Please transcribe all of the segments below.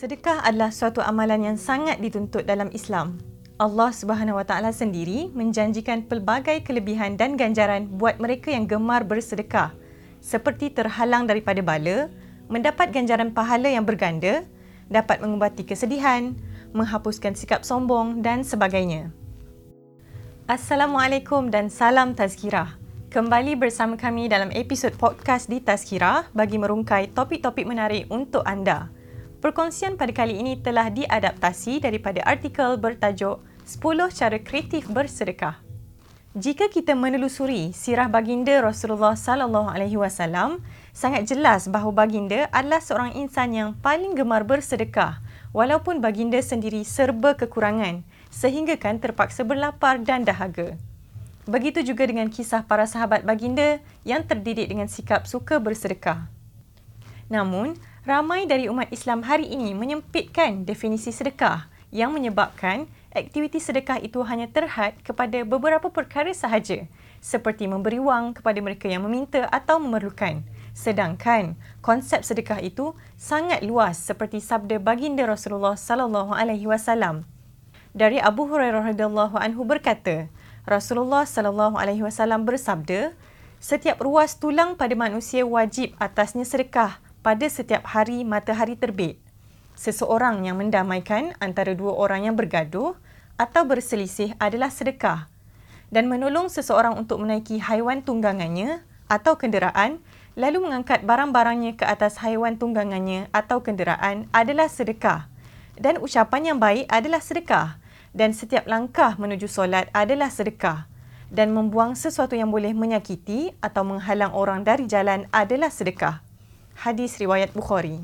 Sedekah adalah suatu amalan yang sangat dituntut dalam Islam. Allah Subhanahu Wa Taala sendiri menjanjikan pelbagai kelebihan dan ganjaran buat mereka yang gemar bersedekah, seperti terhalang daripada bala, mendapat ganjaran pahala yang berganda, dapat mengubati kesedihan, menghapuskan sikap sombong dan sebagainya. Assalamualaikum dan salam tazkirah. Kembali bersama kami dalam episod podcast di Tazkirah bagi merungkai topik-topik menarik untuk anda. Perkongsian pada kali ini telah diadaptasi daripada artikel bertajuk 10 cara kreatif bersedekah. Jika kita menelusuri sirah baginda Rasulullah sallallahu alaihi wasallam, sangat jelas bahawa baginda adalah seorang insan yang paling gemar bersedekah walaupun baginda sendiri serba kekurangan sehingga kan terpaksa berlapar dan dahaga. Begitu juga dengan kisah para sahabat baginda yang terdidik dengan sikap suka bersedekah. Namun, ramai dari umat Islam hari ini menyempitkan definisi sedekah yang menyebabkan aktiviti sedekah itu hanya terhad kepada beberapa perkara sahaja seperti memberi wang kepada mereka yang meminta atau memerlukan. Sedangkan konsep sedekah itu sangat luas seperti sabda baginda Rasulullah sallallahu alaihi wasallam. Dari Abu Hurairah radhiyallahu anhu berkata, Rasulullah sallallahu alaihi wasallam bersabda, setiap ruas tulang pada manusia wajib atasnya sedekah pada setiap hari matahari terbit. Seseorang yang mendamaikan antara dua orang yang bergaduh atau berselisih adalah sedekah. Dan menolong seseorang untuk menaiki haiwan tunggangannya atau kenderaan lalu mengangkat barang-barangnya ke atas haiwan tunggangannya atau kenderaan adalah sedekah. Dan ucapan yang baik adalah sedekah. Dan setiap langkah menuju solat adalah sedekah. Dan membuang sesuatu yang boleh menyakiti atau menghalang orang dari jalan adalah sedekah hadis riwayat Bukhari.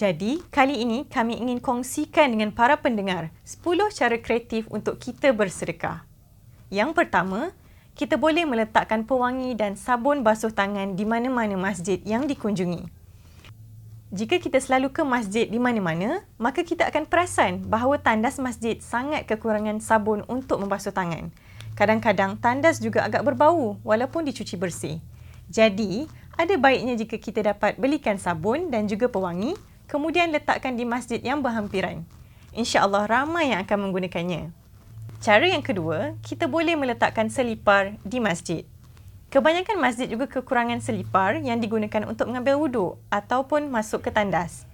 Jadi, kali ini kami ingin kongsikan dengan para pendengar 10 cara kreatif untuk kita bersedekah. Yang pertama, kita boleh meletakkan pewangi dan sabun basuh tangan di mana-mana masjid yang dikunjungi. Jika kita selalu ke masjid di mana-mana, maka kita akan perasan bahawa tandas masjid sangat kekurangan sabun untuk membasuh tangan. Kadang-kadang tandas juga agak berbau walaupun dicuci bersih. Jadi, ada baiknya jika kita dapat belikan sabun dan juga pewangi, kemudian letakkan di masjid yang berhampiran. InsyaAllah ramai yang akan menggunakannya. Cara yang kedua, kita boleh meletakkan selipar di masjid. Kebanyakan masjid juga kekurangan selipar yang digunakan untuk mengambil wuduk ataupun masuk ke tandas.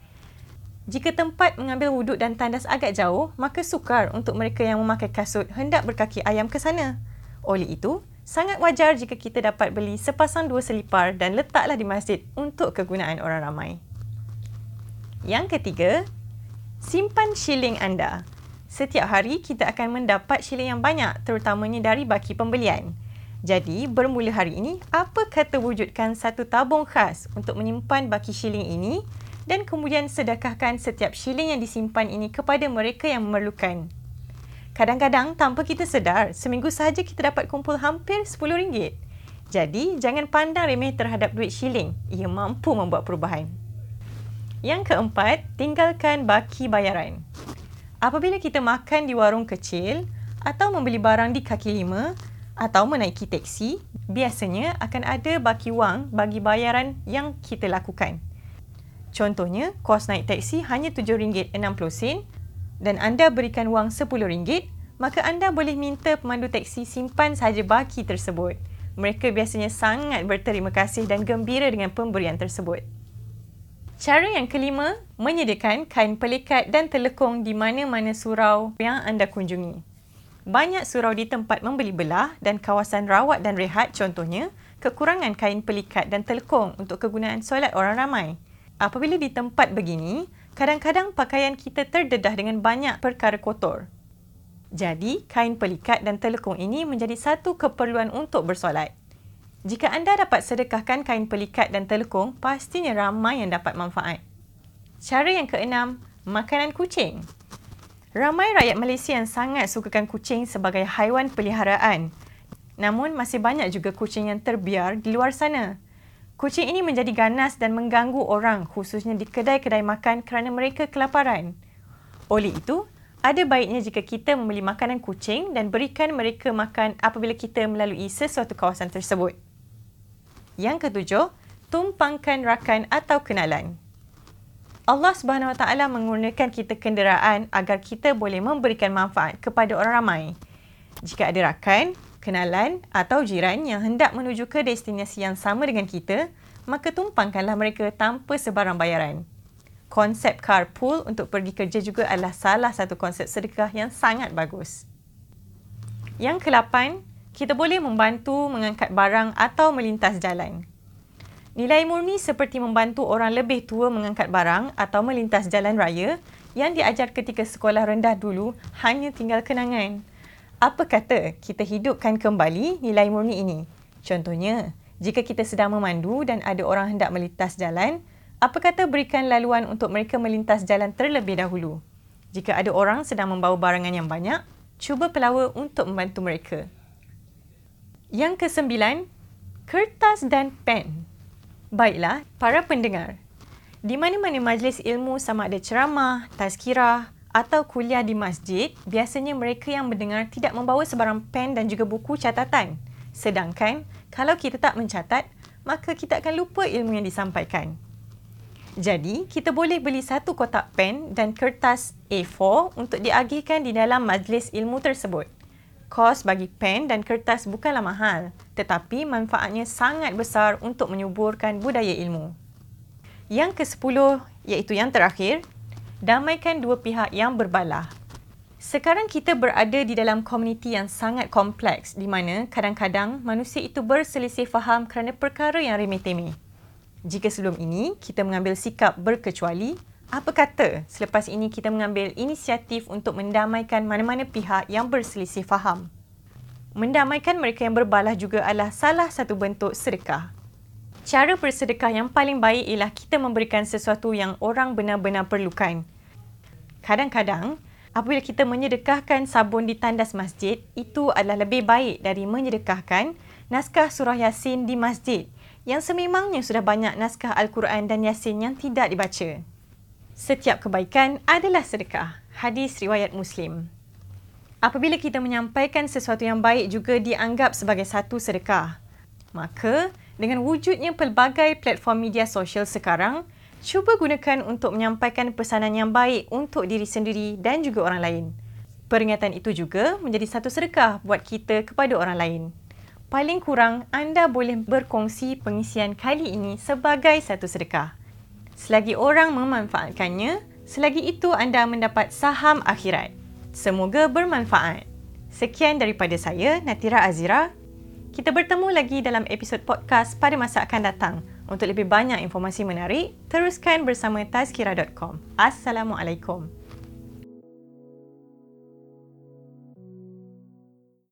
Jika tempat mengambil wuduk dan tandas agak jauh, maka sukar untuk mereka yang memakai kasut hendak berkaki ayam ke sana. Oleh itu, Sangat wajar jika kita dapat beli sepasang dua selipar dan letaklah di masjid untuk kegunaan orang ramai. Yang ketiga, simpan shilling anda. Setiap hari kita akan mendapat shilling yang banyak terutamanya dari baki pembelian. Jadi, bermula hari ini, apa kata wujudkan satu tabung khas untuk menyimpan baki shilling ini dan kemudian sedekahkan setiap shilling yang disimpan ini kepada mereka yang memerlukan. Kadang-kadang tanpa kita sedar, seminggu sahaja kita dapat kumpul hampir RM10. Jadi, jangan pandang remeh terhadap duit shilling. Ia mampu membuat perubahan. Yang keempat, tinggalkan baki bayaran. Apabila kita makan di warung kecil atau membeli barang di kaki lima atau menaiki teksi, biasanya akan ada baki wang bagi bayaran yang kita lakukan. Contohnya, kos naik teksi hanya RM7.60 dan anda berikan wang RM10, maka anda boleh minta pemandu teksi simpan sahaja baki tersebut. Mereka biasanya sangat berterima kasih dan gembira dengan pemberian tersebut. Cara yang kelima, menyediakan kain pelikat dan telekong di mana-mana surau yang anda kunjungi. Banyak surau di tempat membeli belah dan kawasan rawat dan rehat contohnya, kekurangan kain pelikat dan telekong untuk kegunaan solat orang ramai. Apabila di tempat begini, kadang-kadang pakaian kita terdedah dengan banyak perkara kotor. Jadi, kain pelikat dan telekung ini menjadi satu keperluan untuk bersolat. Jika anda dapat sedekahkan kain pelikat dan telekung, pastinya ramai yang dapat manfaat. Cara yang keenam, makanan kucing. Ramai rakyat Malaysia yang sangat sukakan kucing sebagai haiwan peliharaan. Namun, masih banyak juga kucing yang terbiar di luar sana. Kucing ini menjadi ganas dan mengganggu orang khususnya di kedai-kedai makan kerana mereka kelaparan. Oleh itu, ada baiknya jika kita membeli makanan kucing dan berikan mereka makan apabila kita melalui sesuatu kawasan tersebut. Yang ketujuh, tumpangkan rakan atau kenalan. Allah Subhanahu Wa Taala menggunakan kita kenderaan agar kita boleh memberikan manfaat kepada orang ramai. Jika ada rakan, kenalan atau jiran yang hendak menuju ke destinasi yang sama dengan kita, maka tumpangkanlah mereka tanpa sebarang bayaran. Konsep carpool untuk pergi kerja juga adalah salah satu konsep sedekah yang sangat bagus. Yang kelapan, kita boleh membantu mengangkat barang atau melintas jalan. Nilai murni seperti membantu orang lebih tua mengangkat barang atau melintas jalan raya yang diajar ketika sekolah rendah dulu hanya tinggal kenangan. Apa kata kita hidupkan kembali nilai murni ini? Contohnya, jika kita sedang memandu dan ada orang hendak melintas jalan, apa kata berikan laluan untuk mereka melintas jalan terlebih dahulu? Jika ada orang sedang membawa barangan yang banyak, cuba pelawa untuk membantu mereka. Yang kesembilan, kertas dan pen. Baiklah, para pendengar. Di mana-mana majlis ilmu sama ada ceramah, tazkirah atau kuliah di masjid, biasanya mereka yang mendengar tidak membawa sebarang pen dan juga buku catatan. Sedangkan, kalau kita tak mencatat, maka kita akan lupa ilmu yang disampaikan. Jadi, kita boleh beli satu kotak pen dan kertas A4 untuk diagihkan di dalam majlis ilmu tersebut kos bagi pen dan kertas bukanlah mahal, tetapi manfaatnya sangat besar untuk menyuburkan budaya ilmu. Yang ke-10 iaitu yang terakhir, damaikan dua pihak yang berbalah. Sekarang kita berada di dalam komuniti yang sangat kompleks di mana kadang-kadang manusia itu berselisih faham kerana perkara yang remeh-temeh. Jika sebelum ini kita mengambil sikap berkecuali, apa kata selepas ini kita mengambil inisiatif untuk mendamaikan mana-mana pihak yang berselisih faham? Mendamaikan mereka yang berbalah juga adalah salah satu bentuk sedekah. Cara bersedekah yang paling baik ialah kita memberikan sesuatu yang orang benar-benar perlukan. Kadang-kadang, apabila kita menyedekahkan sabun di tandas masjid, itu adalah lebih baik dari menyedekahkan naskah surah Yasin di masjid yang sememangnya sudah banyak naskah Al-Quran dan Yasin yang tidak dibaca. Setiap kebaikan adalah sedekah. Hadis riwayat Muslim. Apabila kita menyampaikan sesuatu yang baik juga dianggap sebagai satu sedekah. Maka, dengan wujudnya pelbagai platform media sosial sekarang, cuba gunakan untuk menyampaikan pesanan yang baik untuk diri sendiri dan juga orang lain. Peringatan itu juga menjadi satu sedekah buat kita kepada orang lain. Paling kurang, anda boleh berkongsi pengisian kali ini sebagai satu sedekah. Selagi orang memanfaatkannya, selagi itu anda mendapat saham akhirat. Semoga bermanfaat. Sekian daripada saya, Natira Azira. Kita bertemu lagi dalam episod podcast pada masa akan datang. Untuk lebih banyak informasi menarik, teruskan bersama tazkira.com. Assalamualaikum.